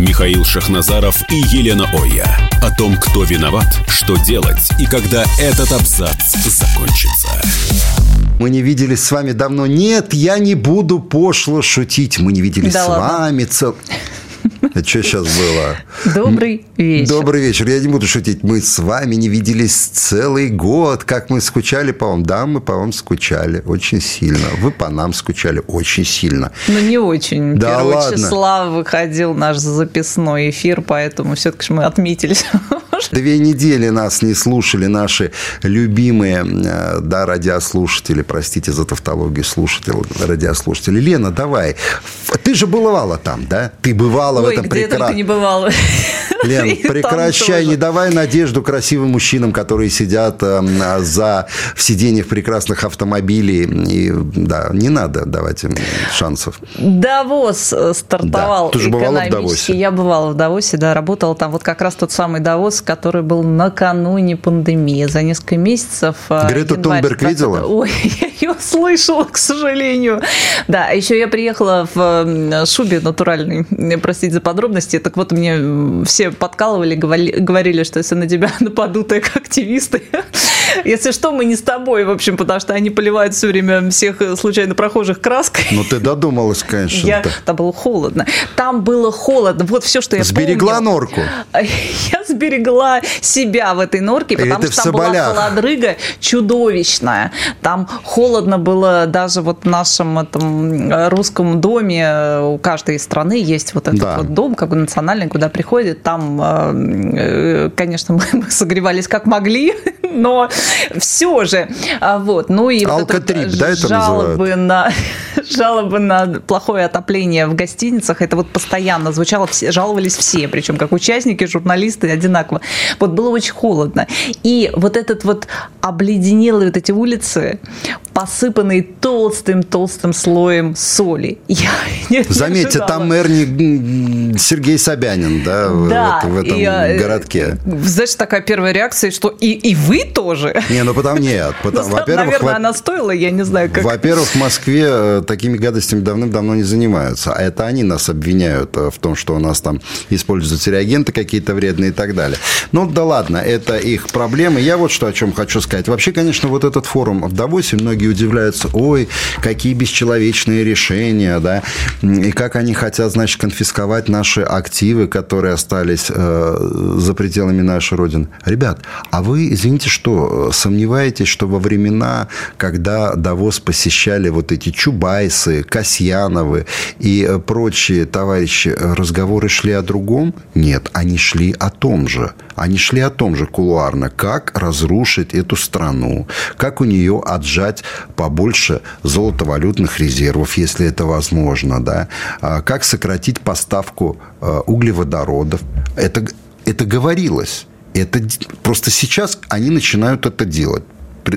Михаил Шахназаров и Елена Оя. О том, кто виноват, что делать и когда этот абзац закончится. Мы не виделись с вами давно. Нет, я не буду пошло шутить. Мы не виделись Да с ладно? вами цел... Это что сейчас было? Добрый вечер. Добрый вечер. Я не буду шутить. Мы с вами не виделись целый год. Как мы скучали по вам. Да, мы по вам скучали очень сильно. Вы по нам скучали очень сильно. Ну, не очень. Да 1 ладно. числа выходил наш записной эфир, поэтому все-таки мы отметились. Две недели нас не слушали наши любимые э, да, радиослушатели, простите за тавтологию, слушатели, радиослушатели. Лена, давай. Ты же бывала там, да? Ты бывала в Ой, этом где я только прекрасно. не бывала. Лен, прекращай, не давай надежду красивым мужчинам, которые сидят э, за в сиденьях прекрасных автомобилей. И, да, не надо давать им шансов. Давос э, стартовал Да. Ты же бывала в. Давосе? Я бывала в Давосе, да, работала там. Вот как раз тот самый Давос, который был накануне пандемии. За несколько месяцев. Грету январь Тунберг 20 видела? Ой, я ее слышала, к сожалению. Да, а еще я приехала в шубе натуральной. Простите за подробности. Так вот, мне все подкалывали, говорили, что если на тебя нападут как активисты, если что, мы не с тобой, в общем, потому что они поливают все время всех э, случайно прохожих краской. Ну, ты додумалась, конечно. Я, там было холодно. Там было холодно. Вот все, что я Сберегла помню. норку. Я сберегла себя в этой норке, потому что там была соболях? холодрыга чудовищная. Там холодно было даже вот в нашем этом э, русском доме. э, У каждой страны есть вот этот Да. вот дом, как бы национальный, куда приходит. Там, конечно, мы согревались как могли, но все же. А, Вот. Ну и вот это да, это жалобы на жалобы на плохое отопление в гостиницах, это вот постоянно звучало, все, жаловались все, причем как участники, журналисты одинаково. Вот было очень холодно. И вот этот вот обледенелые вот эти улицы, посыпанные толстым-толстым слоем соли. Я не Заметьте, ожидала. там мэр не Сергей Собянин, да, в- Да, вот в этом и, э, городке. Знаешь, такая первая реакция, что и, и вы тоже? Не, ну потому нет. Потому, Ну, во-первых, Наверное, во- она стоила, я не знаю, как... Во-первых, в Москве э, такими гадостями давным-давно не занимаются. А это они нас обвиняют э, в том, что у нас там используются реагенты какие-то вредные и так далее. Ну да ладно, это их проблемы. Я вот что о чем хочу сказать. Вообще, конечно, вот этот форум в Давосе, многие удивляются, ой, какие бесчеловечные решения, да, и как они хотят, значит, конфисковать наши активы, которые остались э, за пределами нашей Родины. Ребят, а вы, извините, что, сомневаетесь, что во времена, когда Давос посещали вот эти Чубайсы, Касьяновы и э, прочие товарищи, э, разговоры шли о другом? Нет, они шли о том же. Они шли о том же кулуарно, как разрушить эту страну, как у нее отжать побольше золотовалютных резервов, если это возможно, да, А как сократить поставку э, углеводородов. Это, это говорилось. Это просто сейчас они начинают это делать.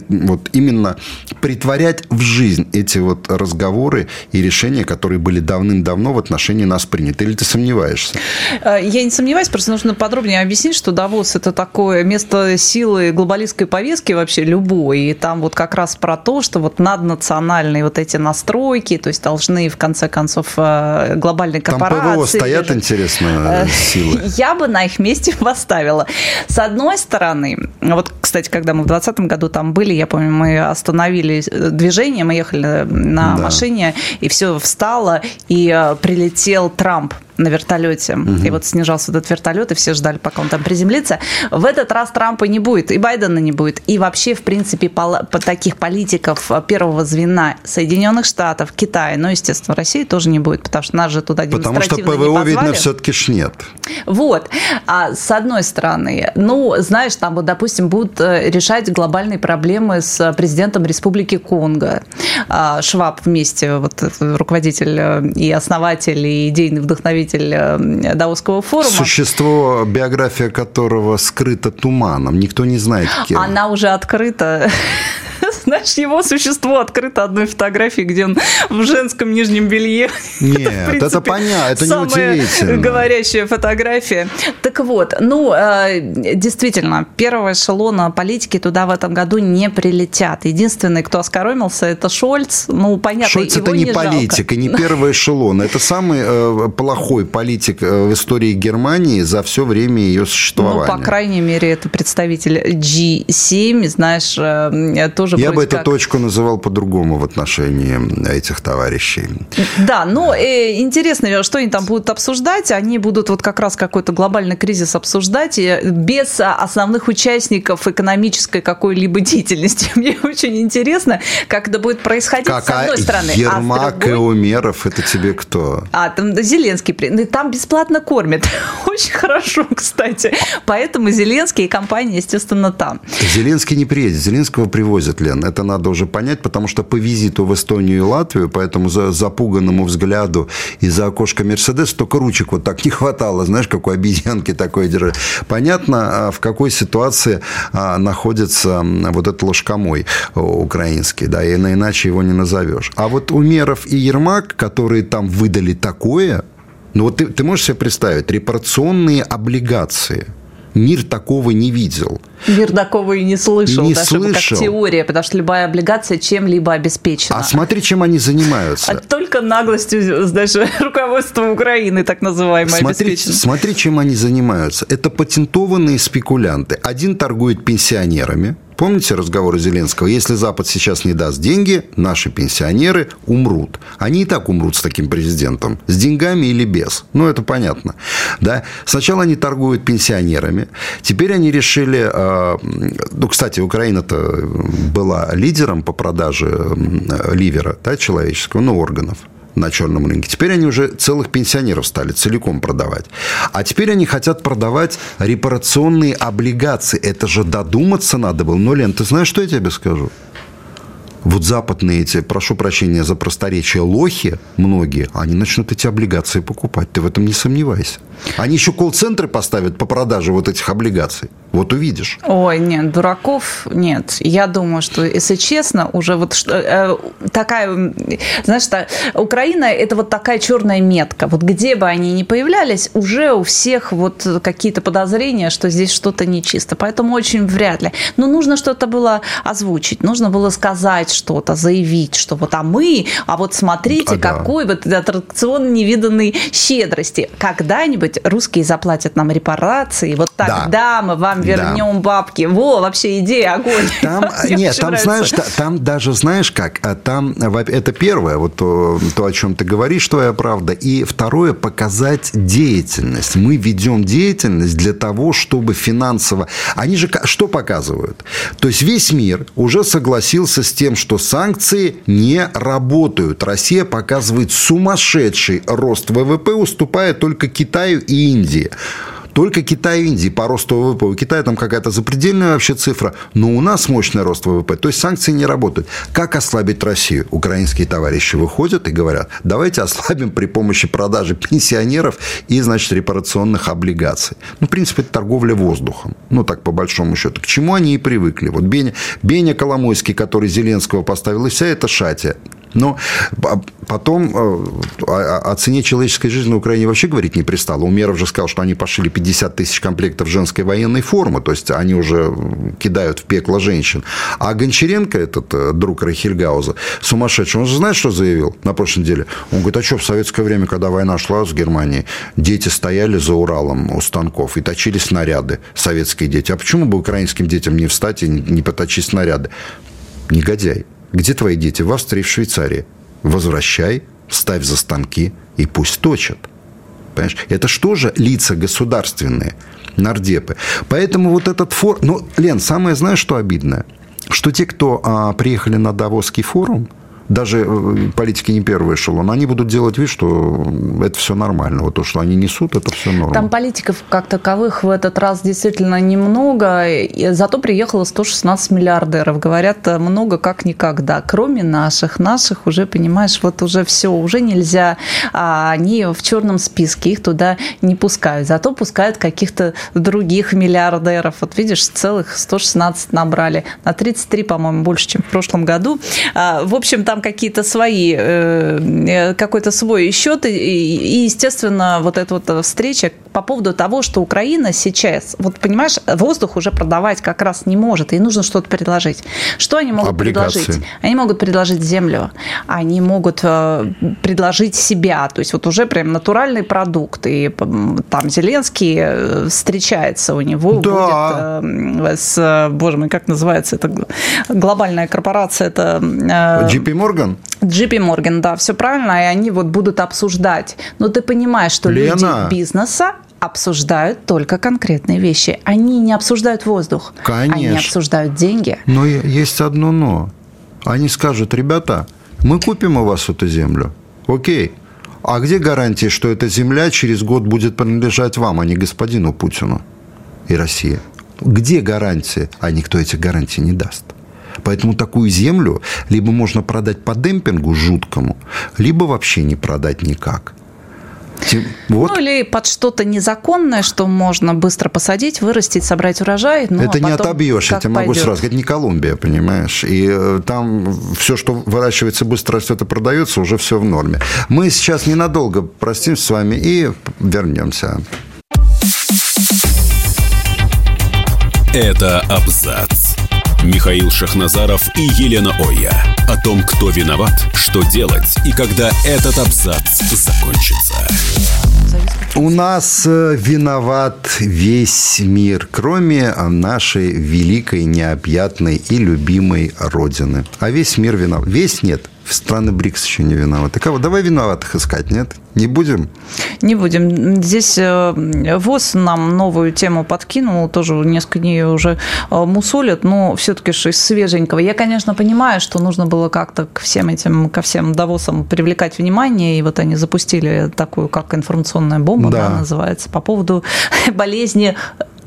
Вот именно притворять в жизнь эти вот разговоры и решения, которые были давным-давно в отношении нас приняты. Или ты сомневаешься? Э, Я не сомневаюсь, просто нужно подробнее объяснить, что Давос – это такое место силы глобалистской повестки вообще любой. И там вот как раз про то, что вот наднациональные вот эти настройки, то есть должны в конце концов э, глобальные Там корпорации... ПВО стоят, лежат. интересно, Э, силы. Я бы на их месте поставила. С одной стороны, вот, кстати, когда мы в 2020 году там были, я помню, мы остановили э, движение, мы ехали на Да. машине, и все встало, и э, прилетел Трамп на вертолете. И вот снижался этот вертолет, и все ждали, пока он там приземлится. В этот раз Трампа не будет, и Байдена не будет. И вообще, в принципе, по таких политиков э, первого звена Соединенных Штатов, Китая, ну, естественно, России тоже не будет, потому что нас же туда Потому что ПВО, видно, все-таки ж нет. Вот. А с одной стороны, ну, знаешь, там вот, допустим, будут э, решать глобальные проблемы с президентом Республики Конго. А, Шваб вместе, вот э, руководитель и основатель, и идейный вдохновитель э, Даосского форума. Существо, биография которого скрыта туманом. Никто не знает, кем. Она уже открыта знаешь, его существо открыто одной фотографией, где он в женском нижнем белье. Нет, это, это понятно, это не удивительно. говорящая фотография. Так вот, ну, э, действительно, первого эшелона политики туда в этом году не прилетят. Единственный, кто оскоромился, это Шольц. Ну, понятно, Шольц это не, не политик и не первый эшелон. Это самый э, плохой политик э, в истории Германии за все время ее существования. Ну, по крайней мере, это представитель G7, знаешь, э, тоже Я бы как... эту точку называл по-другому в отношении этих товарищей. Да, но э, интересно, что они там будут обсуждать. Они будут вот как раз какой-то глобальный кризис обсуждать и без основных участников экономической какой-либо деятельности. Мне очень интересно, как это будет происходить как, с одной стороны. Ермак а другой... и Умеров, это тебе кто? А, там Зеленский. Там бесплатно кормят. Очень хорошо, кстати. Поэтому Зеленский и компания, естественно, там. Зеленский не приедет. Зеленского привозят, Лен. Это надо уже понять, потому что по визиту в Эстонию и Латвию, поэтому за запуганному взгляду из-за окошка Мерседес только ручек вот так не хватало, знаешь, как у обезьянки такое держать. Понятно, а, в какой ситуации а, находится вот этот ложкомой украинский, да, и иначе его не назовешь. А вот Умеров и Ермак, которые там выдали такое, ну вот ты, ты можешь себе представить, репарационные облигации – Мир такого не видел. Мир такого и не слышал, не даже слышал. как теория, потому что любая облигация чем-либо обеспечена. А смотри, чем они занимаются. А только наглостью даже руководства Украины, так называемое, смотри, обеспечено. Смотри, чем они занимаются. Это патентованные спекулянты. Один торгует пенсионерами, Помните разговоры Зеленского? Если Запад сейчас не даст деньги, наши пенсионеры умрут. Они и так умрут с таким президентом. С деньгами или без. Ну, это понятно. Да? Сначала они торгуют пенсионерами. Теперь они решили... Э, ну, кстати, Украина-то была лидером по продаже ливера да, человеческого, ну, органов на черном рынке. Теперь они уже целых пенсионеров стали целиком продавать. А теперь они хотят продавать репарационные облигации. Это же додуматься надо было. Но, Лен, ты знаешь, что я тебе скажу? вот западные эти, прошу прощения за просторечие, лохи, многие, они начнут эти облигации покупать. Ты в этом не сомневайся. Они еще колл-центры поставят по продаже вот этих облигаций. Вот увидишь. Ой, нет, дураков нет. Я думаю, что, если честно, уже вот что, э, такая, знаешь, что Украина – это вот такая черная метка. Вот где бы они ни появлялись, уже у всех вот какие-то подозрения, что здесь что-то нечисто. Поэтому очень вряд ли. Но нужно что-то было озвучить, нужно было сказать что-то, заявить, что вот а мы, а вот смотрите, а, какой да. вот аттракцион невиданной щедрости. Когда-нибудь русские заплатят нам репарации, вот тогда да. мы вам вернем да. бабки. Во, вообще идея, огонь. Там, нет, там, знаешь, там даже, знаешь как, а там, это первое, вот то, то, о чем ты говоришь, твоя правда, и второе, показать деятельность. Мы ведем деятельность для того, чтобы финансово... Они же что показывают? То есть весь мир уже согласился с тем, что санкции не работают. Россия показывает сумасшедший рост ВВП, уступая только Китаю и Индии. Только Китай и Индии по росту ВВП. У Китая там какая-то запредельная вообще цифра, но у нас мощный рост ВВП. То есть санкции не работают. Как ослабить Россию? Украинские товарищи выходят и говорят, давайте ослабим при помощи продажи пенсионеров и, значит, репарационных облигаций. Ну, в принципе, это торговля воздухом. Ну, так, по большому счету. К чему они и привыкли. Вот Беня, Беня Коломойский, который Зеленского поставил, и вся эта шатия. Но потом э, о цене человеческой жизни на Украине вообще говорить не пристало. Умеров же сказал, что они пошили 50 тысяч комплектов женской военной формы, то есть они уже кидают в пекло женщин. А Гончаренко, этот э, друг Рахильгауза, сумасшедший, он же знает, что заявил на прошлой неделе? Он говорит, а что, в советское время, когда война шла с Германией, дети стояли за Уралом у станков и точили снаряды, советские дети. А почему бы украинским детям не встать и не поточить снаряды? Негодяй. Где твои дети? В Австрии, в Швейцарии. Возвращай, ставь за станки и пусть точат. Понимаешь? Это что же лица государственные, нардепы. Поэтому вот этот форум... Ну, Лен, самое, знаешь, что обидное? Что те, кто а, приехали на Давосский форум, даже э, политики не первый эшелон, они будут делать вид, что это все нормально. Вот то, что они несут, это все нормально. Там политиков как таковых в этот раз действительно немного, зато приехало 116 миллиардеров. Говорят, много как никогда. Кроме наших. Наших уже, понимаешь, вот уже все, уже нельзя. А они в черном списке, их туда не пускают. Зато пускают каких-то других миллиардеров. Вот видишь, целых 116 набрали. На 33, по-моему, больше, чем в прошлом году. А, в общем, там какие-то свои, э, э, какой-то свой счет. И, естественно, вот эта вот встреча по поводу того, что Украина сейчас, вот понимаешь, воздух уже продавать как раз не может, и нужно что-то предложить. Что они могут Облигации. предложить? Они могут предложить землю, они могут э, предложить себя, то есть вот уже прям натуральный продукт, и там Зеленский встречается у него, да. будет с, боже мой, как называется это глобальная корпорация, это... JP Morgan? JP Morgan, да, все правильно, и они вот будут обсуждать. Но ты понимаешь, что Лена. люди бизнеса обсуждают только конкретные вещи. Они не обсуждают воздух. Конечно. Они обсуждают деньги. Но есть одно но. Они скажут, ребята, мы купим у вас эту землю. Окей. А где гарантии, что эта земля через год будет принадлежать вам, а не господину Путину и России? Где гарантии? А никто этих гарантий не даст. Поэтому такую землю либо можно продать по демпингу жуткому, либо вообще не продать никак. Вот. Ну, или под что-то незаконное, что можно быстро посадить, вырастить, собрать урожай. Ну, это а не отобьешь, я тебе могу сразу сказать, не Колумбия, понимаешь? И э, там все, что выращивается быстро растет и продается, уже все в норме. Мы сейчас ненадолго простимся с вами и вернемся. Это абзац. Михаил Шахназаров и Елена Оя. О том, кто виноват, что делать и когда этот абзац закончится. У нас э, виноват весь мир, кроме нашей великой, необъятной и любимой Родины. А весь мир виноват. Весь нет. Страны БРИКС еще не виноваты. Кого? Давай виноватых искать, нет? Не будем? Не будем. Здесь э, ВОЗ нам новую тему подкинул, тоже несколько дней уже э, мусолят, но все-таки что из свеженького. Я, конечно, понимаю, что нужно было как-то к всем этим, ко всем Давосам привлекать внимание, и вот они запустили такую, как информационная бомба, да. Да, называется, по поводу болезни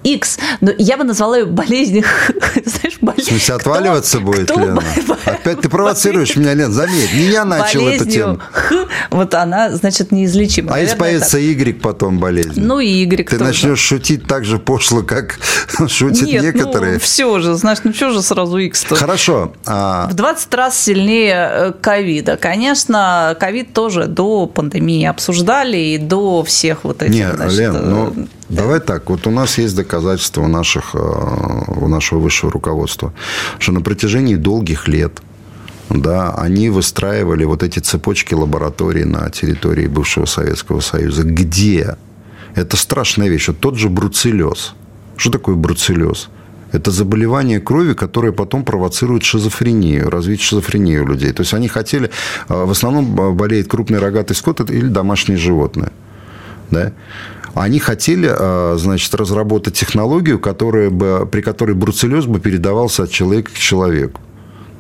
X. Но я бы назвала ее болезнью, знаешь, болезнь. В смысле, отваливаться кто, будет, кто Лена? Опять ты провоцируешь меня, Лен, заметь. Не я начал эту тему. Х, вот она, значит, неизлечима. А если появится Y потом болезнь? Ну, и Y Ты начнешь шутить так же пошло, как шутят Нет, ну, некоторые. ну, все же, знаешь, ну, что же сразу X-то? Хорошо. А... В 20 раз сильнее э, ковида. Конечно, ковид тоже до пандемии обсуждали и до всех вот этих, Нет, Лен, ну, э, Давай так, вот у нас есть доказательства у, наших, э, нашего высшего руководства, что на протяжении долгих лет да, они выстраивали вот эти цепочки лабораторий на территории бывшего Советского Союза. Где? Это страшная вещь. Вот тот же бруцеллез. Что такое бруцеллез? Это заболевание крови, которое потом провоцирует шизофрению, развитие шизофрении у людей. То есть они хотели, э, в основном э, болеет крупный рогатый скот или домашние животные. Да? Они хотели, э, значит, разработать технологию, которая бы, при которой бруцеллез бы передавался от человека к человеку.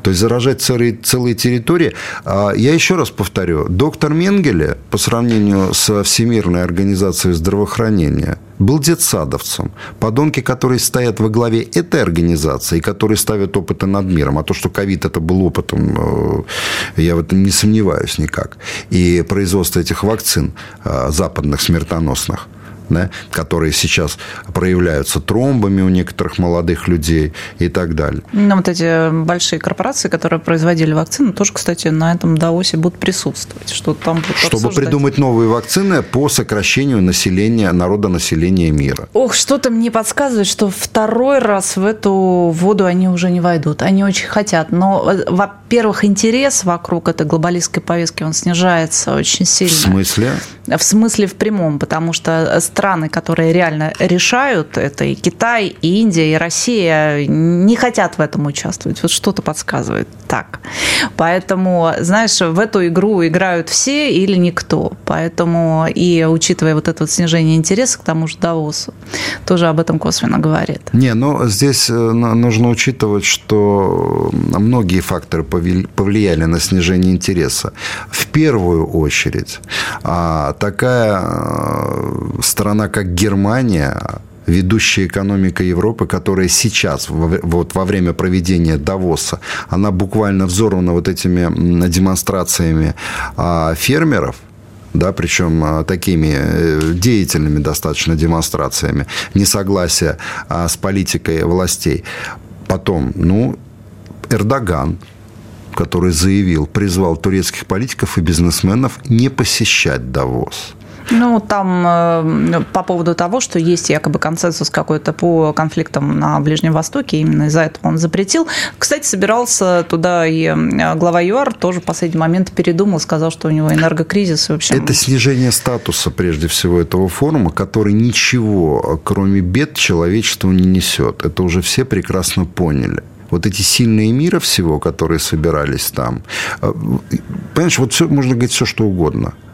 То есть заражать целые, целые территории. А, я еще раз повторю. Доктор Менгеле, по сравнению со Всемирной организацией здравоохранения, был детсадовцем. Подонки, которые стоят во главе этой организации, которые ставят опыты над миром. А то, что ковид это был опытом, э, я в этом не сомневаюсь никак. И производство этих вакцин э, западных смертоносных да, которые сейчас проявляются тромбами у некоторых молодых людей и так далее. Ну, вот эти большие корпорации, которые производили вакцины, тоже, кстати, на этом ДАОСе будут присутствовать. Что там будут Чтобы обсуждать. придумать новые вакцины по сокращению населения, народа населения мира. Ох, что-то мне подсказывает, что второй раз в эту воду они уже не войдут. Они очень хотят. Но, во-первых, интерес вокруг этой глобалистской повестки, он снижается очень сильно. В смысле? В смысле в прямом, потому что страны, которые реально решают, это и Китай, и Индия, и Россия, не хотят в этом участвовать. Вот что-то подсказывает так. Поэтому, знаешь, в эту игру играют все или никто. Поэтому и учитывая вот это вот снижение интереса к тому же Давосу, тоже об этом косвенно говорит. Не, но здесь э, нужно учитывать, что многие факторы повлияли на снижение интереса. В первую очередь, а, такая э, страна, как Германия, ведущая экономика Европы, которая сейчас, вот во время проведения Давоса, она буквально взорвана вот этими демонстрациями а, фермеров, да, причем а, такими э, деятельными достаточно демонстрациями, несогласия а, с политикой властей. Потом, ну, Эрдоган, который заявил, призвал турецких политиков и бизнесменов не посещать Давос. Ну, там э, по поводу того, что есть якобы консенсус какой-то по конфликтам на Ближнем Востоке, именно из-за этого он запретил. Кстати, собирался туда и глава ЮАР тоже в последний момент передумал, сказал, что у него энергокризис. В общем... Это снижение статуса, прежде всего, этого форума, который ничего, кроме бед, человечеству не несет. Это уже все прекрасно поняли вот эти сильные мира всего, которые собирались там, э, понимаешь, вот все, можно говорить все, что угодно –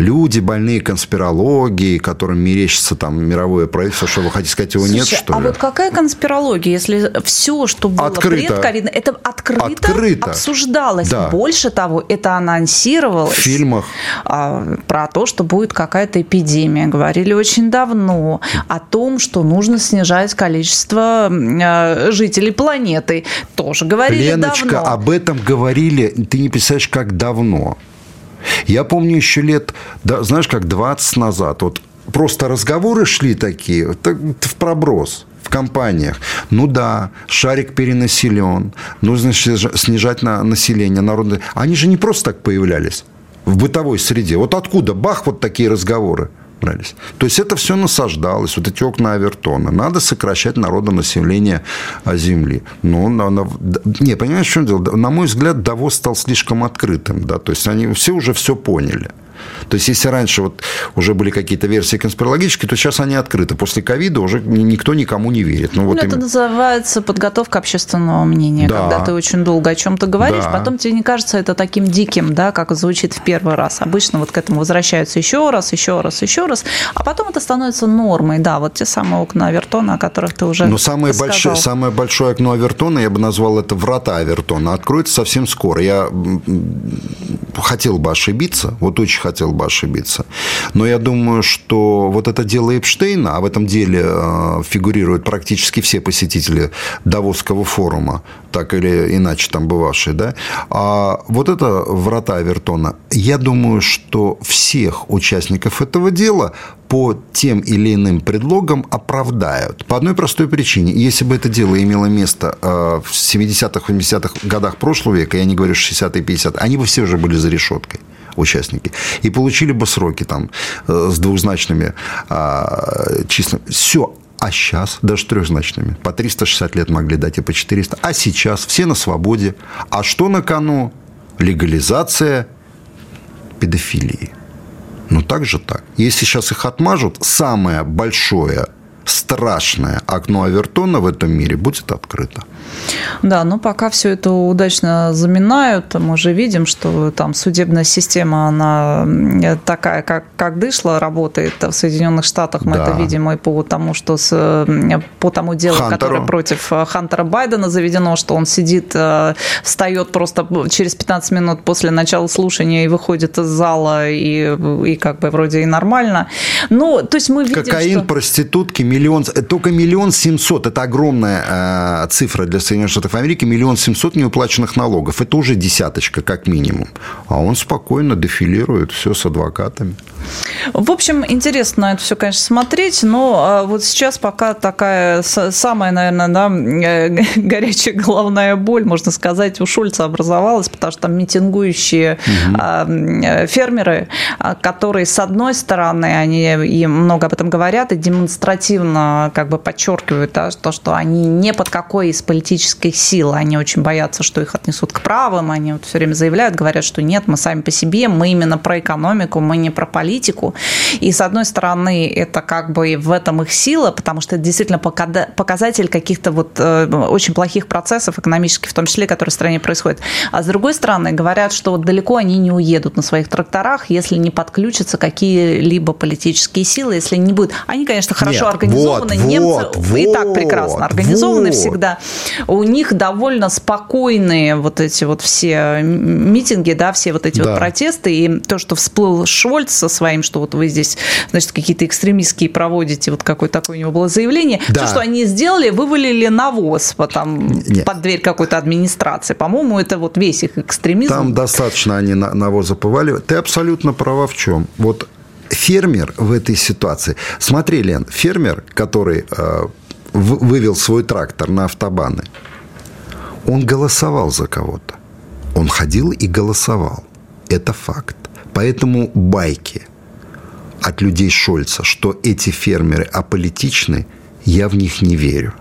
люди, больные конспирологией, которым мерещится там мировое правительство, что вы хотите сказать, его Слушай, нет, что а ли? А вот какая конспирология, если все, что было открыто. предковидно, это открыто, открыто. обсуждалось. Да. Больше того, это анонсировалось. В фильмах. А, про то, что будет какая-то эпидемия. Говорили очень давно о том, что нужно снижать количество а, жителей планеты. Тоже говорили Леночка, давно. об этом говорили, ты не представляешь, как давно. Я помню еще лет, да, знаешь, как 20 назад, вот просто разговоры шли такие, так, в проброс в компаниях. Ну да, шарик перенаселен, нужно снижать на население народное. Они же не просто так появлялись в бытовой среде. Вот откуда? Бах, вот такие разговоры брались. То есть это все насаждалось, вот эти окна Авертона. Надо сокращать народонаселение а, Земли. Но, на, на, не, понимаешь, в чем дело? На мой взгляд, Давос стал слишком открытым. Да? То есть они все уже все поняли. То есть, если раньше вот уже были какие-то версии конспирологические, то сейчас они открыты. После ковида уже никто никому не верит. Ну, вот ну, это им... называется подготовка общественного мнения, да. когда ты очень долго о чем-то говоришь, да. потом тебе не кажется это таким диким, да, как звучит в первый раз. Обычно вот к этому возвращаются еще раз, еще раз, еще раз, а потом это становится нормой, да, вот те самые окна Авертона, о которых ты уже Но самое большое, самое большое окно Авертона, я бы назвал это врата Авертона, откроется совсем скоро. Я хотел бы ошибиться, вот очень хотел бы ошибиться. Но я думаю, что вот это дело Эпштейна, а в этом деле э, фигурируют практически все посетители Давосского форума, так или иначе там бывавшие, да, а вот это врата Авертона, я думаю, что всех участников этого дела по тем или иным предлогам оправдают. По одной простой причине. Если бы это дело имело место э, в 70-х, 80-х годах прошлого века, я не говорю 60-е, 50-е, они бы все уже были за решеткой участники. И получили бы сроки там э, с двухзначными а, числами. Все. А сейчас даже трехзначными. По 360 лет могли дать и по 400. А сейчас все на свободе. А что на кону? Легализация педофилии. Ну, так же так. Если сейчас их отмажут, самое большое страшное окно Авертона в этом мире будет открыто. Да, но пока все это удачно заминают, мы уже видим, что там судебная система, она такая, как, как дышла, работает в Соединенных Штатах. Мы да. это видим и по тому, что с, по тому делу, Хантеру. которое против э, Хантера Байдена заведено, что он сидит, э, встает просто через 15 минут после начала слушания и выходит из зала, и, и как бы вроде и нормально. Ну, то есть мы видим, Кокаин, что... проститутки, миллион, только миллион семьсот, это огромная э, цифра для Соединенных Штатов Америки, миллион семьсот неуплаченных налогов. Это уже десяточка, как минимум. А он спокойно дефилирует все с адвокатами. В общем, интересно это все, конечно, смотреть, но а, вот сейчас пока такая самая, наверное, да, горячая головная боль, можно сказать, у Шульца образовалась, потому что там митингующие угу. фермеры, а, которые, с одной стороны, они и много об этом говорят, и демонстративно как бы подчеркивают да, то, что они не под какой из политических сил, они очень боятся, что их отнесут к правым, они вот все время заявляют, говорят, что нет, мы сами по себе, мы именно про экономику, мы не про политику, политику. И, с одной стороны, это как бы в этом их сила, потому что это действительно показатель каких-то вот э, очень плохих процессов экономических, в том числе, которые в стране происходят. А с другой стороны, говорят, что вот далеко они не уедут на своих тракторах, если не подключатся какие-либо политические силы, если не будет. Они, конечно, хорошо Нет, организованы, вот, немцы вот, и так прекрасно организованы вот. всегда. У них довольно спокойные вот эти вот все митинги, да, все вот эти да. вот протесты, и то, что всплыл Шольц со своим, что вот вы здесь, значит, какие-то экстремистские проводите, вот какое такое у него было заявление, да. то, что они сделали, вывалили навоз потом Нет. под дверь какой-то администрации. По-моему, это вот весь их экстремизм. Там достаточно они навоза поваливают. Ты абсолютно права в чем. Вот фермер в этой ситуации. Смотри, Лен, фермер, который э, вывел свой трактор на автобаны, он голосовал за кого-то. Он ходил и голосовал. Это факт. Поэтому байки от людей Шольца, что эти фермеры аполитичны, я в них не верю.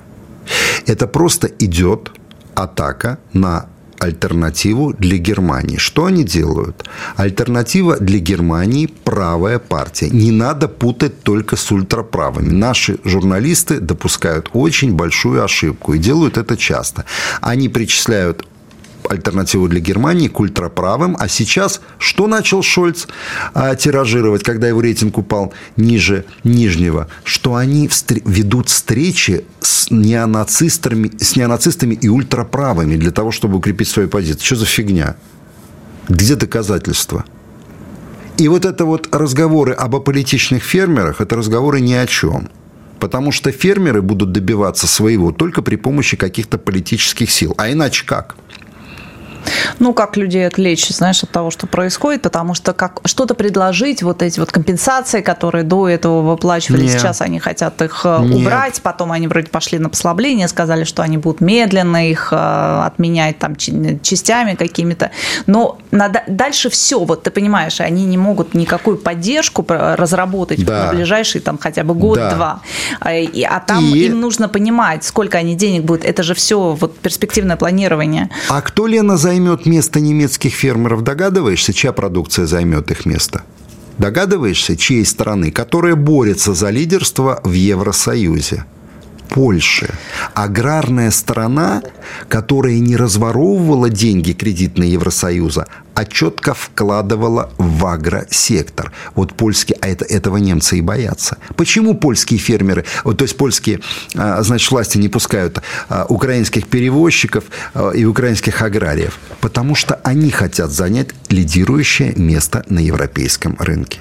Это просто идет атака на альтернативу для Германии. Что они делают? Альтернатива для Германии – правая партия. Не надо путать только с ультраправыми. Наши журналисты допускают очень большую ошибку и делают это часто. Они причисляют альтернативу для Германии к ультраправым. А сейчас что начал Шольц а, тиражировать, когда его рейтинг упал ниже нижнего? Что они встр- ведут встречи с неонацистами, с неонацистами и ультраправыми для того, чтобы укрепить свою позицию. Что за фигня? Где доказательства? И вот это вот разговоры об аполитичных фермерах, это разговоры ни о чем. Потому что фермеры будут добиваться своего только при помощи каких-то политических сил. А иначе как? Ну, как людей отвлечь, знаешь, от того, что происходит, потому что как что-то предложить, вот эти вот компенсации, которые до этого выплачивали, Нет. сейчас они хотят их э, Нет. убрать, потом они вроде пошли на послабление, сказали, что они будут медленно их э, отменять там частями какими-то, но надо, дальше все, вот ты понимаешь, они не могут никакую поддержку разработать да. на ближайший там хотя бы год-два, да. а, а там И... им нужно понимать, сколько они денег будут, это же все вот перспективное планирование. А кто, Лена, займет место немецких фермеров, догадываешься, чья продукция займет их место? Догадываешься, чьей страны, которая борется за лидерство в Евросоюзе? Польши. Аграрная страна, которая не разворовывала деньги кредитные Евросоюза, а четко вкладывала в агросектор. Вот польские, а это, этого немцы и боятся. Почему польские фермеры, вот, то есть польские, а, значит, власти не пускают а, украинских перевозчиков а, и украинских аграриев? Потому что они хотят занять лидирующее место на европейском рынке.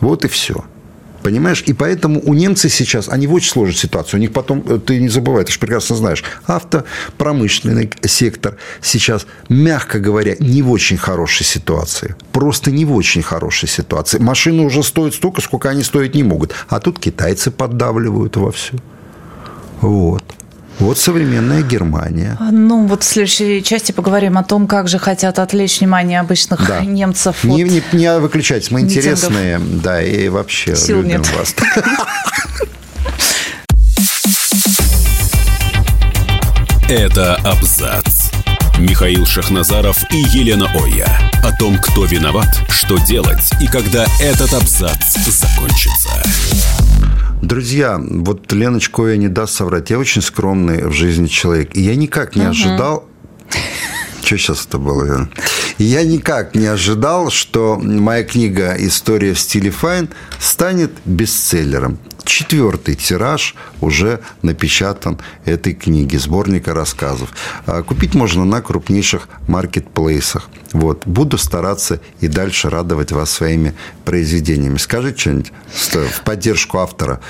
Вот и все. Понимаешь? И поэтому у немцев сейчас, они в очень сложной ситуации. У них потом, э, ты не забывай, ты же прекрасно знаешь, автопромышленный сектор сейчас, мягко говоря, не в очень хорошей ситуации. Просто не в очень хорошей ситуации. Машины уже стоят столько, сколько они стоить не могут. А тут китайцы поддавливают вовсю. Вот. Вот современная Германия. Ну, вот в следующей части поговорим о том, как же хотят отвлечь внимание обычных да. немцев. Не, не, не выключайтесь, мы митингов. интересные, да, и вообще Сил любим нет. вас. Это абзац. Михаил Шахназаров и Елена Оя. О том, кто виноват, что делать и когда этот абзац закончится. Друзья, вот Леночку я не даст соврать. Я очень скромный в жизни человек. И я никак не ожидал... Что сейчас это было? Я никак не ожидал, что моя книга «История в стиле Файн» станет бестселлером четвертый тираж уже напечатан этой книги, сборника рассказов. А купить можно на крупнейших маркетплейсах. Вот. Буду стараться и дальше радовать вас своими произведениями. Скажите что-нибудь в поддержку автора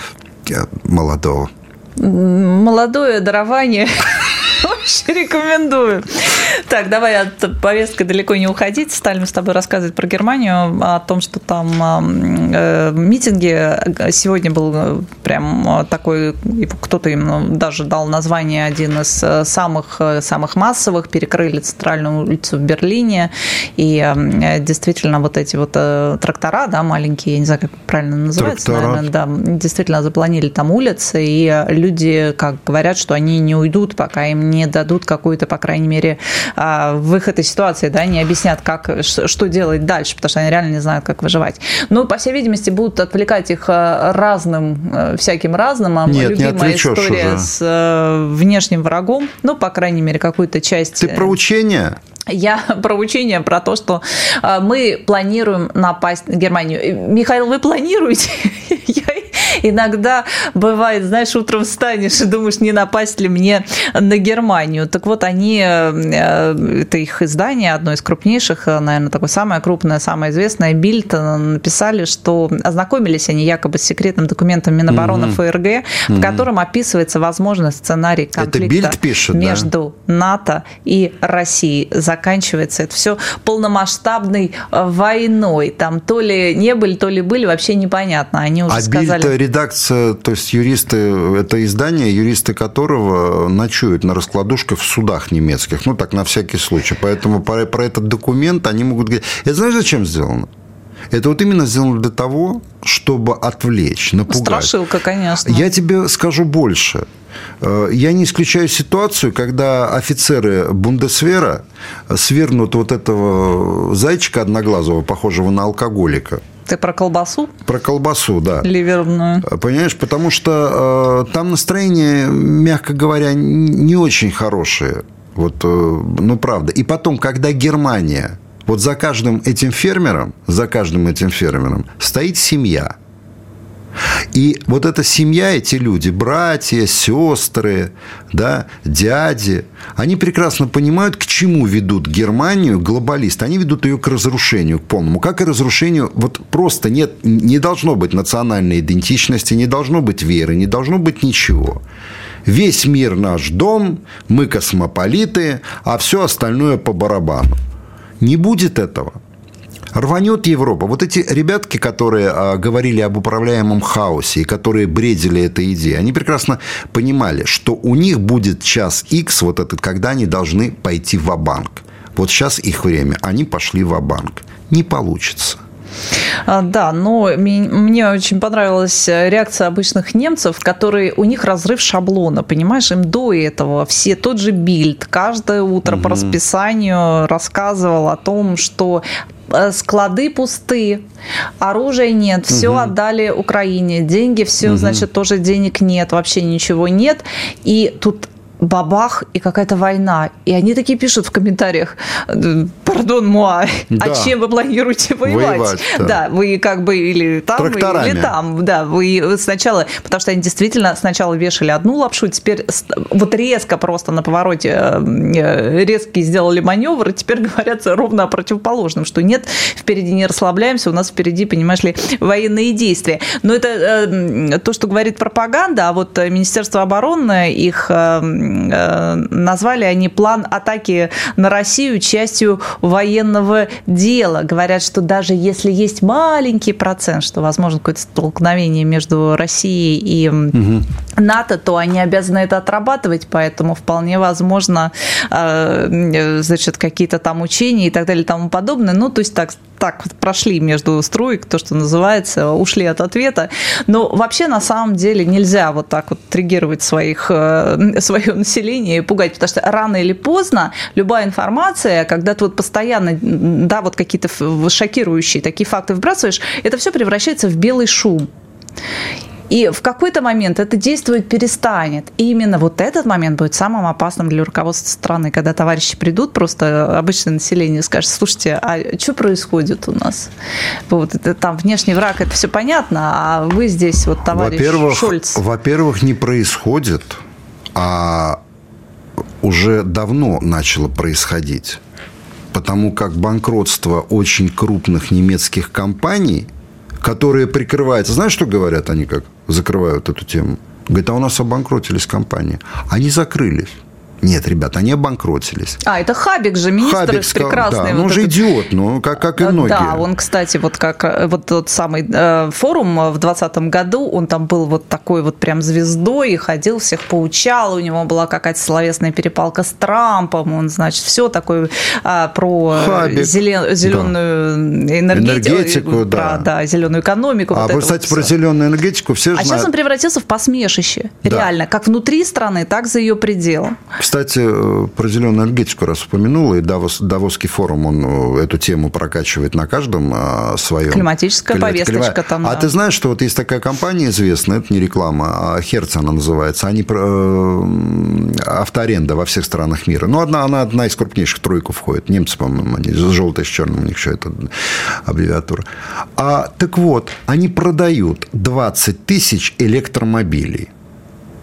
э, молодого. Молодое дарование Очень рекомендую. Так, давай от повестки далеко не уходить. Стали мы с тобой рассказывать про Германию, о том, что там э, митинги. Сегодня был прям такой, кто-то им ну, даже дал название один из самых, самых массовых, перекрыли центральную улицу в Берлине. И действительно вот эти вот трактора, да, маленькие, я не знаю, как правильно называется, Трактора. наверное, да, действительно запланили там улицы, и люди, как говорят, что они не уйдут, пока им не дадут какую-то, по крайней мере, выход из ситуации, да, не объяснят, как, что делать дальше, потому что они реально не знают, как выживать. Ну, по всей видимости, будут отвлекать их э, разным, э, всяким разным. А Нет, любимая не история уже. с э, внешним врагом, ну, по крайней мере, какую-то часть. Ты про учения? Я про учение, про то, что мы планируем напасть на Германию. Михаил, вы планируете? Я иногда бывает, знаешь, утром встанешь и думаешь, не напасть ли мне на Германию. Так вот, они, э, это их издание, одно из крупнейших, э, наверное, такое самое крупное, самое известное, Бильд, э, написали, что ознакомились они якобы с секретным документом Минобороны угу. ФРГ, в угу. котором описывается возможный сценарий конфликта пишет, между да? НАТО и Россией. Заканчивается это все полномасштабной войной. Там то ли не были, то ли были, вообще непонятно. Они уже а сказали... Бильд редакция, то есть юристы, это издание, юристы которого ночуют на раскладушках в судах немецких, ну так на всякий случай. Поэтому про, про этот документ они могут говорить. Это знаешь, зачем сделано? Это вот именно сделано для того, чтобы отвлечь, напугать. Страшилка, конечно. Я тебе скажу больше. Э, я не исключаю ситуацию, когда офицеры Бундесвера свернут вот этого зайчика одноглазого, похожего на алкоголика, ты про колбасу? Про колбасу, да. Ливерную. Понимаешь, потому что э, там настроение, мягко говоря, не очень хорошее. Вот, э, ну, правда. И потом, когда Германия, вот за каждым этим фермером, за каждым этим фермером стоит семья – и вот эта семья, эти люди, братья, сестры, да, дяди, они прекрасно понимают, к чему ведут Германию глобалисты. Они ведут ее к разрушению, к полному. Как и разрушению, вот просто нет, не должно быть национальной идентичности, не должно быть веры, не должно быть ничего. Весь мир наш дом, мы космополиты, а все остальное по барабану. Не будет этого рванет Европа. Вот эти ребятки, которые а, говорили об управляемом хаосе и которые бредили этой идеей, они прекрасно понимали, что у них будет час X, вот этот, когда они должны пойти в банк Вот сейчас их время, они пошли в банк Не получится. А, да, но мне очень понравилась реакция обычных немцев, которые у них разрыв шаблона, понимаешь, им до этого все тот же Бильд каждое утро угу. по расписанию рассказывал о том, что склады пусты, оружия нет, все угу. отдали Украине, деньги, все, угу. значит, тоже денег нет, вообще ничего нет. И тут бабах и какая-то война. И они такие пишут в комментариях, пардон, муа, а да. а чем вы планируете воевать? воевать да. да, вы как бы или там, или там. Да, вы сначала, потому что они действительно сначала вешали одну лапшу, теперь вот резко просто на повороте э, резкие сделали маневр, и теперь говорят ровно о противоположном, что нет, впереди не расслабляемся, у нас впереди, понимаешь ли, военные действия. Но это э, то, что говорит пропаганда, а вот Министерство обороны их э, Э, назвали они план атаки на Россию частью военного дела. Говорят, что даже если есть маленький процент, что возможно какое-то столкновение между Россией и угу. НАТО, то они обязаны это отрабатывать, поэтому вполне возможно, э, значит, какие-то там учения и так далее и тому подобное. Ну, то есть так так прошли между струек, то, что называется, ушли от ответа. Но вообще, на самом деле, нельзя вот так вот триггировать своих, э, свое население и пугать, потому что рано или поздно любая информация, когда ты вот постоянно, да, вот какие-то шокирующие такие факты вбрасываешь, это все превращается в белый шум. И в какой-то момент это действовать перестанет. И именно вот этот момент будет самым опасным для руководства страны, когда товарищи придут, просто обычное население скажет, слушайте, а что происходит у нас? Вот это, там внешний враг, это все понятно, а вы здесь вот товарищ во-первых, Шольц. Во-первых, не происходит, а уже давно начало происходить. Потому как банкротство очень крупных немецких компаний – которые прикрываются. Знаешь, что говорят они как закрывают эту тему? Говорят, а у нас обанкротились компании. Они закрылись. Нет, ребята, они обанкротились. А, это Хабик же, министр Хабик прекрасный. Да, вот ну, он же этот. идиот, ну, как, как и многие. Да, он, кстати, вот как э, вот тот самый э, форум в 2020 году, он там был вот такой вот прям звездой и ходил, всех поучал, у него была какая-то словесная перепалка с Трампом, он, значит, все такое а, про Хабик. зелен- зеленую энергетику, Энергетику, про, да. да, зеленую экономику. А вот вы, кстати, вот про зеленую энергетику все А сейчас знают. он превратился в посмешище, Да. реально, как внутри страны, так за ее пределом. Кстати, э, про зеленую энергетику раз упомянула, и Давос, Давосский форум, он э, эту тему прокачивает на каждом а, своем. Климатическая Климат- повесточка там, А да. ты знаешь, что вот есть такая компания известная, это не реклама, а Херц она называется, они э, автоаренда во всех странах мира. Ну, одна, она одна из крупнейших тройку входит. Немцы, по-моему, они желтые с черным, у них еще это аббревиатура. А, так вот, они продают 20 тысяч электромобилей.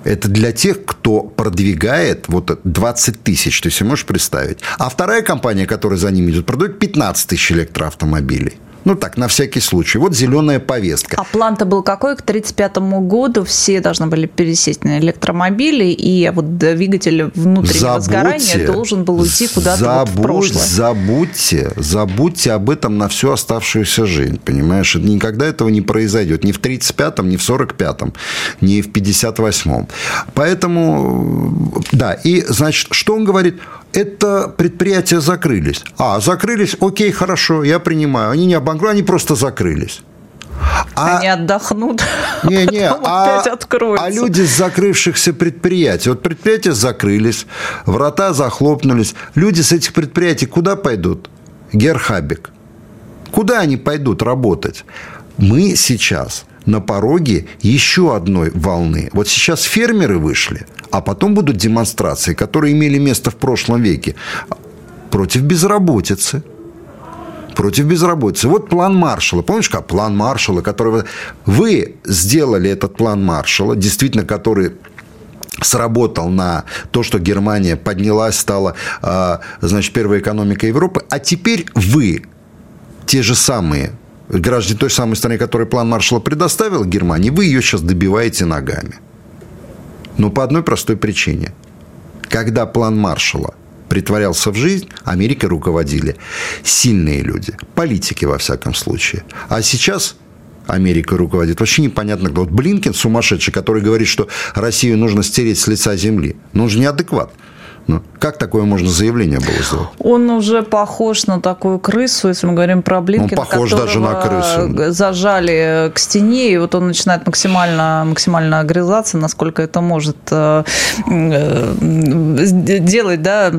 Это для тех, кто продвигает вот 20 тысяч, ты себе можешь представить. А вторая компания, которая за ними идет, продает 15 тысяч электроавтомобилей. Ну так, на всякий случай. Вот зеленая повестка. А план-то был какой? К 1935 году все должны были пересесть на электромобили, и вот двигатель внутреннего сгорания должен был уйти куда-то вот в забудь- прошлое. Забудьте, забудьте об этом на всю оставшуюся жизнь, понимаешь? Никогда этого не произойдет. Ни в 35-м, ни в 45-м, ни в 58-м. Поэтому, да, и, значит, что он говорит? Это предприятия закрылись. А, закрылись, окей, хорошо, я принимаю. Они не обанкротились, они просто закрылись. А- Они отдохнут, не, не, потом а, опять откроются. а люди с закрывшихся предприятий. Вот предприятия закрылись, врата захлопнулись. Люди с этих предприятий куда пойдут? Герхабик. Куда они пойдут работать? Мы сейчас на пороге еще одной волны. Вот сейчас фермеры вышли, а потом будут демонстрации, которые имели место в прошлом веке против безработицы против безработицы. Вот план Маршалла. Помнишь, как план Маршалла, который вы- сделали этот план Маршалла, действительно, который сработал на то, что Германия поднялась, стала, а, значит, первой экономикой Европы, а теперь вы, те же самые граждане той самой страны, которой план Маршалла предоставил Германии, вы ее сейчас добиваете ногами. Но по одной простой причине. Когда план Маршалла притворялся в жизнь, Америкой руководили сильные люди, политики во всяком случае. А сейчас Америка руководит вообще непонятно кто. Вот Блинкин сумасшедший, который говорит, что Россию нужно стереть с лица земли. Ну, он же неадекват. Ну, как такое можно заявление было сделать? Он уже похож на такую крысу, если мы говорим про Блинкина, Он похож даже на крысу. зажали к стене, и вот он начинает максимально, максимально огрызаться, насколько это может э, э, делать, да,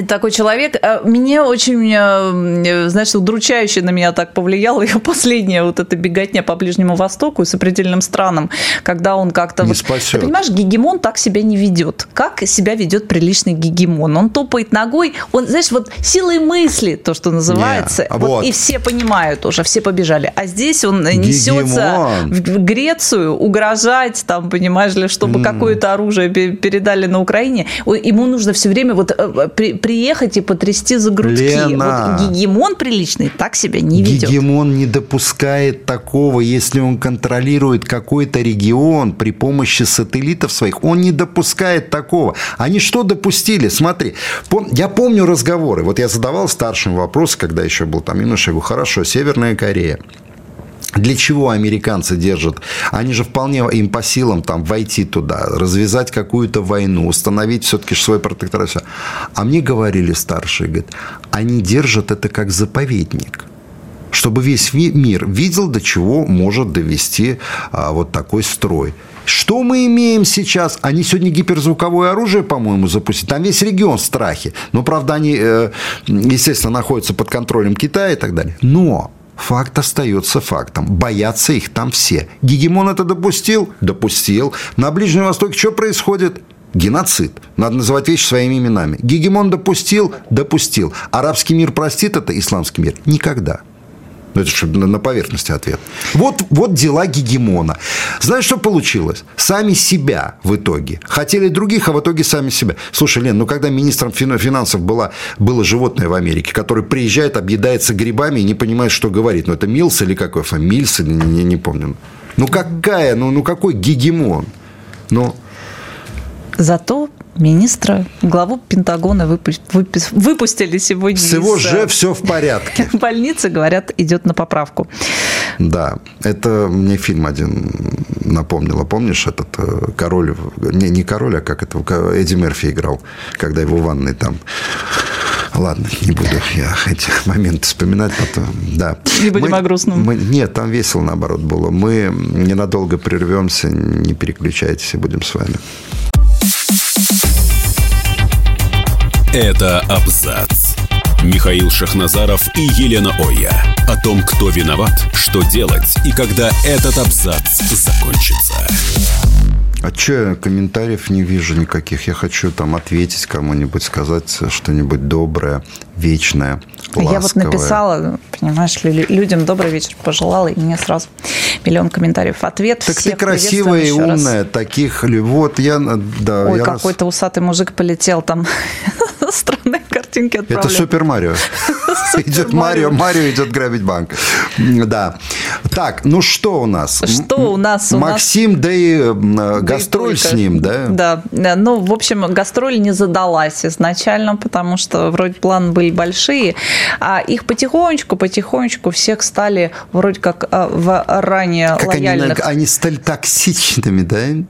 такой человек. А Мне очень, э, знаешь, удручающе на меня так повлияло его последняя вот эта беготня по Ближнему Востоку и сопредельным странам, когда он как-то... Не вот- спасет. Ты понимаешь, гегемон так себя не ведет. Как себя ведет приличный гегемон? Он топает ногой, он, знаешь, вот силой мысли, то, что называется, Не, вот, вот. и все понимают уже, все побежали. А здесь он несется Гегемон. в в Грецию угрожать, там, понимаешь ли, чтобы какое-то оружие пе- передали на Украине. Ему нужно все время вот э, приехать и потрясти за грудки. Лена. Вот гегемон приличный так себя не ведет. Гегемон не допускает такого, если он контролирует какой-то регион при помощи сателлитов своих. Он не допускает такого. Они что допустили? Смотри, я помню разговоры. Вот я задавал старшим вопрос, когда еще был там юноша, я говорю, хорошо, Северная Корея. Для чего американцы держат? Они же вполне им по силам там войти туда, развязать какую-то войну, установить все-таки свой протекторат. А мне говорили старшие, говорят, они держат это как заповедник чтобы весь мир видел, до чего может довести а, вот такой строй. Что мы имеем сейчас? Они сегодня гиперзвуковое оружие, по-моему, запустили. Там весь регион в страхе. Но, правда, они, э, естественно, находятся под контролем Китая и так далее. Но Факт остается фактом. Боятся их там все. Гегемон это допустил? Допустил. На Ближнем Востоке что происходит? Геноцид. Надо называть вещи своими именами. Гегемон допустил? Допустил. Арабский мир простит это? Исламский мир? Никогда. Ну, это же на поверхности ответ. Вот, вот дела гегемона. Знаешь, что получилось? Сами себя в итоге. Хотели других, а в итоге сами себя. Слушай, Лен, ну когда министром фин- финансов была, было животное в Америке, которое приезжает, объедается грибами и не понимает, что говорит. Ну, это Милс или какой? Мильс? или Не, не, не помню. Ну, какая? Ну, ну, какой гегемон? Ну, Зато министра, главу Пентагона выпу- выпу- выпустили сегодня С его из, же э, все в порядке. больницы, говорят, идет на поправку. Да, это мне фильм один напомнило. Помнишь, этот э, король, не, не король, а как это, Эдди Мерфи играл, когда его в ванной там... Ладно, не буду я эти моменты вспоминать потом. Да. Не будем о грустном. мы- нет, там весело наоборот было. Мы ненадолго прервемся, не переключайтесь и будем с вами. Это абзац. Михаил Шахназаров и Елена Оя. О том, кто виноват, что делать и когда этот абзац закончится. А что я комментариев не вижу никаких? Я хочу там ответить кому-нибудь, сказать что-нибудь доброе, вечное, ласковое. Я вот написала, понимаешь людям добрый вечер пожелала, и мне сразу миллион комментариев. Ответ Так ты всех красивая и еще раз. умная, таких ли... Вот я... Да, Ой, я раз- какой-то усатый мужик полетел там. Странные картинки Это отправляют. Супер Марио. Идет Марио, Марио идет грабить банк. Да. Так, ну что у нас? Что у нас? Максим, да и э, гастроль с ним, да? Да. Да. Ну, в общем, гастроль не задалась изначально, потому что вроде планы были большие, а их потихонечку, потихонечку всех стали вроде как а, в ранее Как они, лояльных они стали токсичными, да?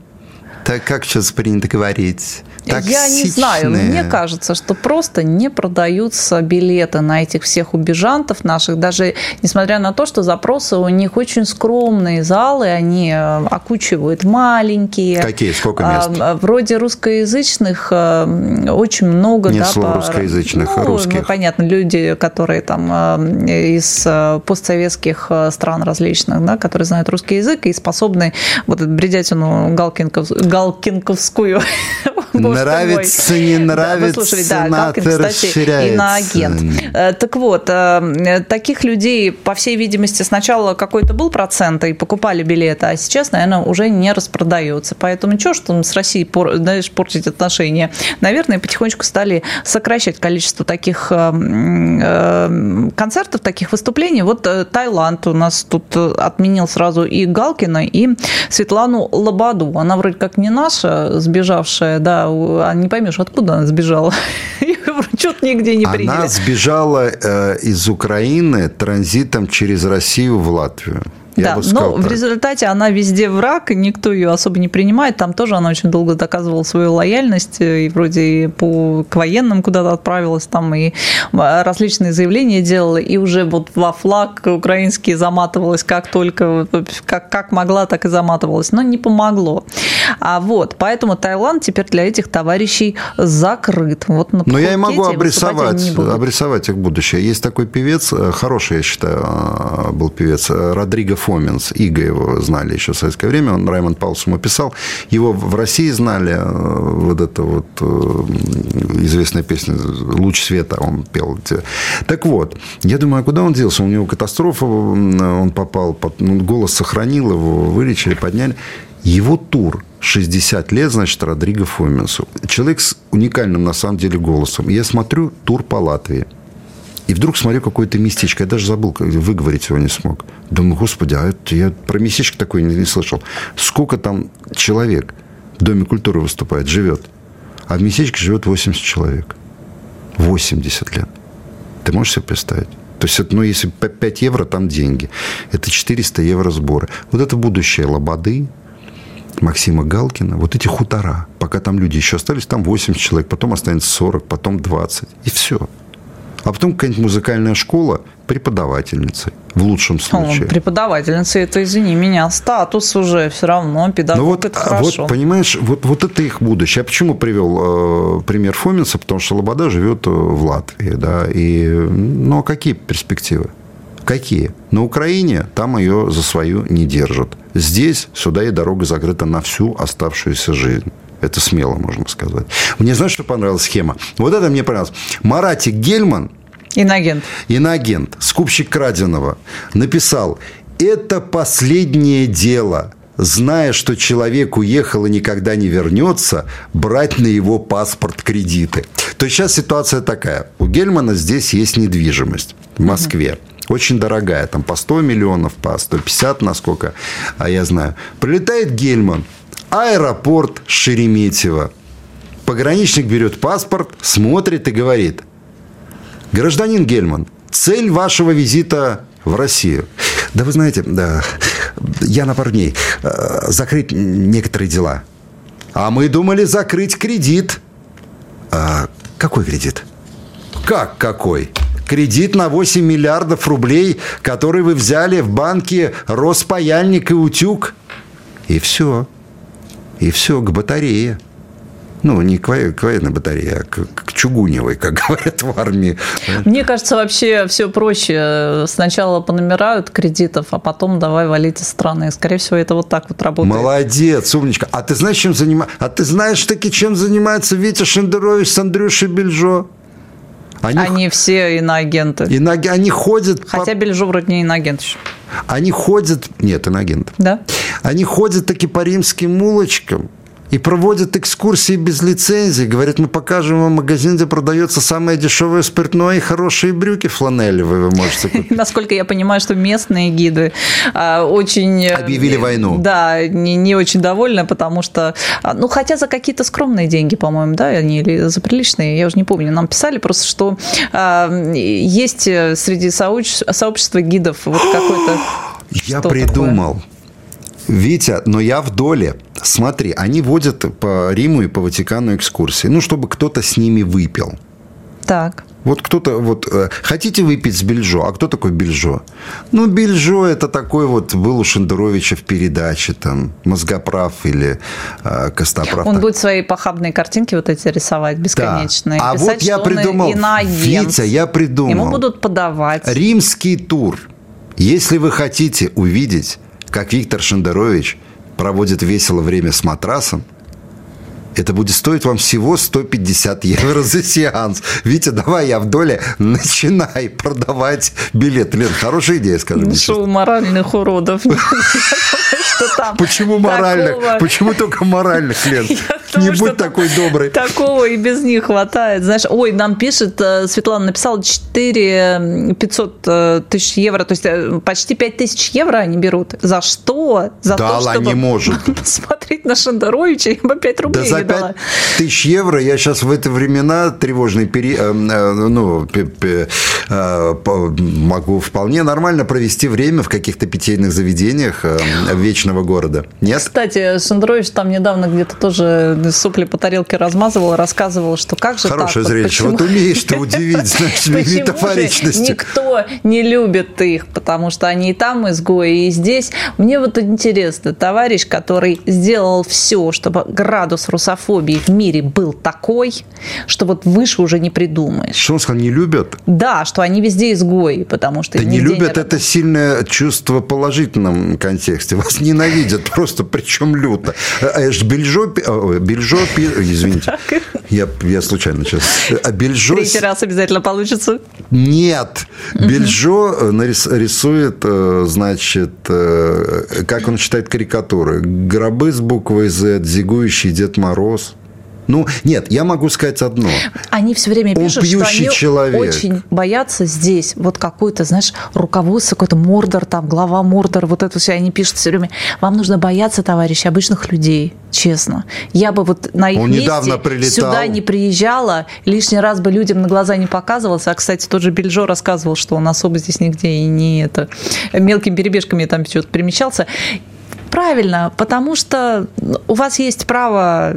Так как сейчас принято говорить? Я не знаю, Токсичные. мне кажется, что просто не продаются билеты на этих всех убежантов наших, даже несмотря на то, что запросы у них очень скромные залы, они э, окучивают маленькие. Какие? Сколько А, мест? Вроде русскоязычных э, очень много. Нет да, слова по- русскоязычных, ну, русских. ну, понятно, люди, которые там э, из постсоветских стран различных, да, которые знают русский язык и способны вот эту бредятину галкинков, галкинковскую Нравится, не Да, нравится, вы слушали, да, Галкин, кстати, иноагент. Э, Так вот, э, таких людей, по всей видимости, сначала какой-то был процент, и покупали билеты, а сейчас, наверное, уже не распродается. Поэтому ничего, что с Россией, пор- знаешь, портить отношения. Наверное, потихонечку стали сокращать количество таких э, концертов, таких выступлений. Вот Таиланд у нас тут отменил сразу и Галкина, и Светлану Лободу. Она вроде как не наша, сбежавшая, да, у- а не поймешь, откуда она сбежала. Что-то нигде не приняли. Она сбежала э, из Украины транзитом через Россию в Латвию. Я Да, бы сказал но в так. результате она везде враг, и никто ее особо не принимает. Там тоже она очень долго доказывала свою лояльность, э, и вроде и по, к военным куда-то отправилась, там и э, различные заявления делала, и уже вот во флаг украинский заматывалась как только, вот, как, как могла, так и заматывалась, но не помогло. А вот, поэтому Таиланд теперь для этих товарищей закрыт. Вот на Но я и могу обрисовать, обрисовать их будущее. Есть такой певец, э, хороший, я считаю, э, был певец, э, Родриго Фоменс. Иго его знали еще в советское время. Он Раймонд Паулс ему писал. Его в России знали. э, Вот это вот э, известная песня «Луч света» он пел. Так вот, я думаю, а куда он делся? У него катастрофа, он попал, ну, голос сохранил его, вылечили, подняли. Его тур 60 лет, значит, Родриго Фоменсу. Человек с уникальным, на самом деле, голосом. Я смотрю тур по Латвии. И вдруг смотрю какое-то местечко. Я даже забыл, выговорить его не смог. Думаю, господи, а это я про местечко такое не, не слышал. Сколько там человек в Доме культуры выступает, живет? А в местечке живет 80 человек. 80 лет. Ты можешь себе представить? То есть, это, ну, если по 5 евро, там деньги. Это 400 евро сборы. Вот это будущее Лободы, Максима Галкина, вот эти хутора, пока там люди еще остались, там 80 человек, потом останется 40, потом 20, и все. А потом какая-нибудь музыкальная школа преподавательницей, в лучшем О, случае. преподавательница, это, извини меня, статус уже все равно, педагог, Ну вот, это а хорошо. вот, понимаешь, вот, вот это их будущее. Я почему привел э, пример Фоменса? Потому что Лобода живет э, в Латвии, да, и, ну, а какие перспективы? Какие? На Украине там ее за свою не держат. Здесь сюда ей дорога закрыта на всю оставшуюся жизнь. Это смело, можно сказать. Мне знаешь, что понравилась схема? Вот это мне понравилось. Маратик Гельман, Инагент. Иноагент, скупщик краденого, написал, это последнее дело. Зная, что человек уехал и никогда не вернется, брать на его паспорт кредиты. То есть сейчас ситуация такая. У Гельмана здесь есть недвижимость в Москве. Очень дорогая, там по 100 миллионов, по 150, насколько а я знаю. Прилетает Гельман, аэропорт Шереметьево. Пограничник берет паспорт, смотрит и говорит, гражданин Гельман, цель вашего визита в Россию. Да вы знаете, да, я на пару дней э, закрыть некоторые дела. А мы думали закрыть кредит. А какой кредит? Как какой? Кредит на 8 миллиардов рублей, который вы взяли в банке Роспаяльник и Утюг. И все. И все, к батарее. Ну, не к, к военной батарее, а к, к чугуневой, как говорят в армии. Мне кажется, вообще все проще. Сначала понамирают кредитов, а потом давай валить из страны. Скорее всего, это вот так вот работает. Молодец, умничка. А ты знаешь, чем занимается? А ты знаешь таки, чем занимается Витя Шендерович с Андрюшей Бельжо? Они, они все иноагенты. Ино... Они ходят... Хотя по... Бельжо вроде не иноагент еще. Они ходят... Нет, иноагент. Да? Они ходят таки по римским улочкам и проводят экскурсии без лицензии. Говорят, мы покажем вам магазин, где продается самое дешевое спиртное и хорошие брюки фланелевые вы можете купить. Насколько я понимаю, что местные гиды а, очень... Э, Объявили войну. Да, не, не очень довольны, потому что... А, ну, хотя за какие-то скромные деньги, по-моему, да, они или за приличные, я уже не помню. Нам писали просто, что а, есть среди сообщества гидов вот какой-то... Я придумал. Такое? Витя, но я в доле. Смотри, они водят по Риму и по Ватикану экскурсии. Ну, чтобы кто-то с ними выпил. Так. Вот кто-то, вот, э, хотите выпить с Бельжо? А кто такой Бельжо? Ну, Бельжо это такой вот, был у Шендеровича в передаче, там, Мозгоправ или э, Костоправ. Он будет свои похабные картинки вот эти рисовать бесконечные. Да. А писать, вот я придумал, Витя, я придумал. Ему будут подавать. Римский тур. Если вы хотите увидеть как Виктор Шендерович проводит весело время с матрасом, это будет стоить вам всего 150 евро за сеанс. Витя, давай я в доле, начинай продавать билет. Лен, хорошая идея, скажи Шоу моральных уродов. что там Почему моральных? Почему только моральных, Лен? Не будь такой добрый. Такого и без них хватает. Знаешь, ой, нам пишет, э, Светлана написала 4 500 э, тысяч евро, то есть э, почти 5 тысяч евро они берут. За что? За да, то, чтобы не может. посмотреть на Шендеровича, я бы 5 рублей да за 5 тысяч евро я сейчас в эти времена тревожные пери... ну, могу вполне нормально провести время в каких-то питейных заведениях вечного города. Нет? Кстати, Шендерович там недавно где-то тоже сопли по тарелке размазывал, рассказывал, что как же Хорошее так? зрелище. Вот, вот умеешь ты удивить, знаешь, метафоричности. никто не любит их, потому что они и там изгои, и здесь. Мне вот интересно, товарищ, который сделал все, чтобы градус русофобии в мире был такой, что вот выше уже не придумаешь. Что он сказал, не любят? Да, что они везде изгои, потому что... Да не любят, не это сильное чувство в положительном контексте. Вас ненавидят просто, причем люто. А, Бельжо, Бельжо, извините, я, я случайно сейчас. А Бельжо... Третий раз обязательно получится. Нет. Бельжо э, рисует, э, значит, э, как он читает карикатуры. Гробы с буквой Z, зигующий Дед Мороз. Ну, нет, я могу сказать одно. Они все время пишут, что они человек. очень боятся здесь вот какой-то, знаешь, руководство, какой-то Мордор, там, глава Мордор, вот это все, они пишут все время. Вам нужно бояться, товарищи, обычных людей, честно. Я бы вот на их Он месте сюда не приезжала, лишний раз бы людям на глаза не показывался. А, кстати, тот же Бельжо рассказывал, что он особо здесь нигде и не это мелкими перебежками там что-то примечался. Правильно, потому что у вас есть право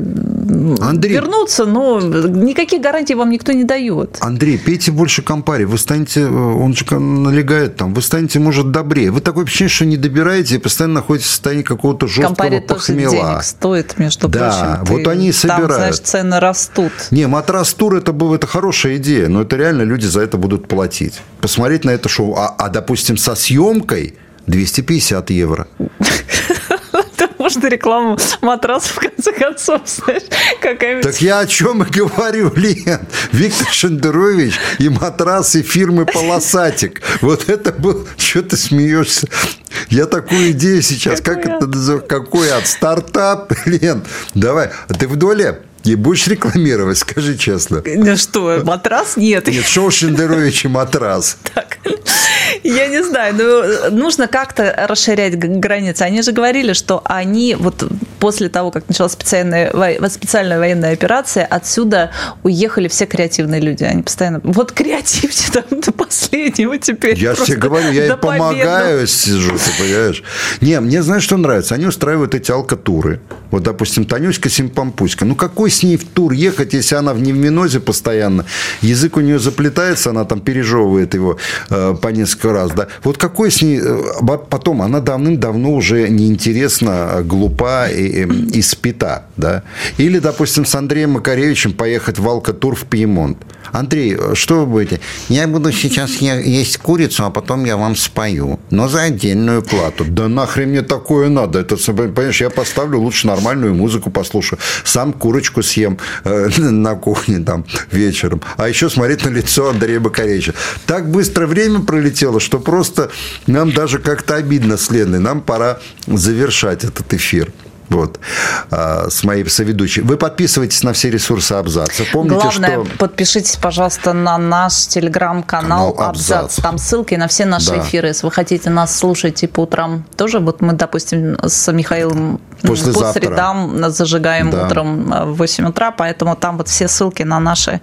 Андрей, вернуться, но никаких гарантий вам никто не дает. Андрей, пейте больше компари, вы станете, э, он же налегает там, вы станете, может, добрее. Вы такое ощущение, что не добираете и постоянно находитесь в состоянии какого-то жесткого компари похмела. тоже денег стоит, между да, прочим. Да, вот они и собирают. Там, знаешь, цены растут. Не, матрас-тур это, это хорошая идея, но это реально люди за это будут платить. Посмотреть на это шоу. А, а допустим, со съемкой 250 евро. можно рекламу матраса, в конце концов, знаешь, какая Так я о чем и говорю, Лен. Виктор Шендерович и матрасы фирмы «Полосатик». Вот это был... Что ты смеешься? Я такую идею сейчас, как это называется? Какой от стартап, Лен? Давай, а ты в доле? И будешь рекламировать, скажи честно. Ну что, матрас? Нет. Нет, шоу Шендерович и матрас. Так. Я не знаю, но нужно как-то расширять границы. Они же говорили, что они вот после того, как началась специальная, специальная военная операция, отсюда уехали все креативные люди. Они постоянно, вот креативьте там до последнего теперь. Я тебе говорю, я им помогаю, сижу, ты понимаешь. Не, мне знаешь, что нравится? Они устраивают эти алкатуры. Вот, допустим, Танюська Симпампуська. Ну, какой с ней в тур ехать, если она в невминозе постоянно? Язык у нее заплетается, она там пережевывает его э, по несколько раз, да? Вот какой с ней... Э, потом, она давным-давно уже неинтересна, глупа и, и, и спита, да? Или, допустим, с Андреем Макаревичем поехать в алкатур в Пьемонт. Андрей, что вы будете? Я буду сейчас есть курицу, а потом я вам спою. Но за отдельную плату. Да нахрен мне такое надо? Это, понимаешь, я поставлю лучше нормальную музыку послушаю. Сам курочку съем э, на кухне там вечером. А еще смотреть на лицо Андрея Бакаревича. Так быстро время пролетело, что просто нам даже как-то обидно с Леной. Нам пора завершать этот эфир вот, а, с моей соведущей. Вы подписывайтесь на все ресурсы Абзаца. Помните, Главное, что... подпишитесь, пожалуйста, на наш телеграм-канал Абзац. Абзац. Там ссылки на все наши да. эфиры. Если вы хотите нас слушать и по утрам тоже, вот мы, допустим, с Михаилом После по средам зажигаем да. утром в 8 утра, поэтому там вот все ссылки на наши,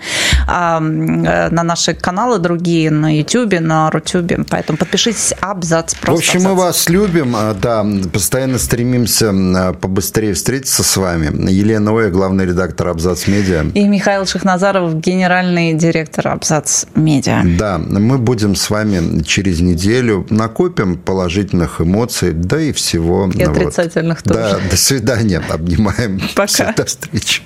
а, э, на наши каналы другие, на YouTube, на Рутюбе. Поэтому подпишитесь Абзац. Просто в общем, абзац. мы вас любим, а, да, постоянно стремимся побыстрее встретиться с вами. Елена Оя, главный редактор Абзац Медиа. И Михаил Шахназаров, генеральный директор Абзац Медиа. Да, мы будем с вами через неделю накопим положительных эмоций, да и всего. И отрицательных вот. тоже. Да, до свидания. Обнимаем. Пока. До встречи.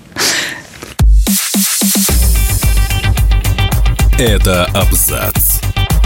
Это Абзац.